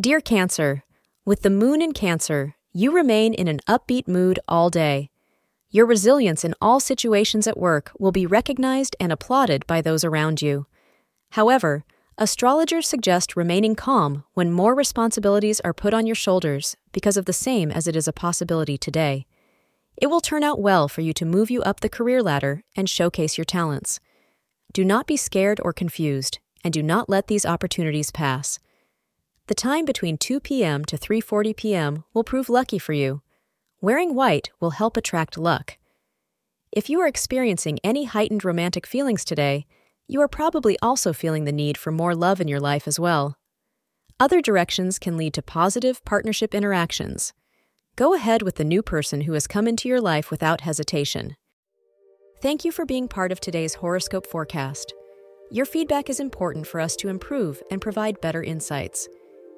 Dear Cancer, with the moon in Cancer, you remain in an upbeat mood all day. Your resilience in all situations at work will be recognized and applauded by those around you. However, astrologers suggest remaining calm when more responsibilities are put on your shoulders because of the same as it is a possibility today. It will turn out well for you to move you up the career ladder and showcase your talents. Do not be scared or confused, and do not let these opportunities pass. The time between 2 p.m. to 3:40 p.m. will prove lucky for you. Wearing white will help attract luck. If you are experiencing any heightened romantic feelings today, you are probably also feeling the need for more love in your life as well. Other directions can lead to positive partnership interactions. Go ahead with the new person who has come into your life without hesitation. Thank you for being part of today's horoscope forecast. Your feedback is important for us to improve and provide better insights.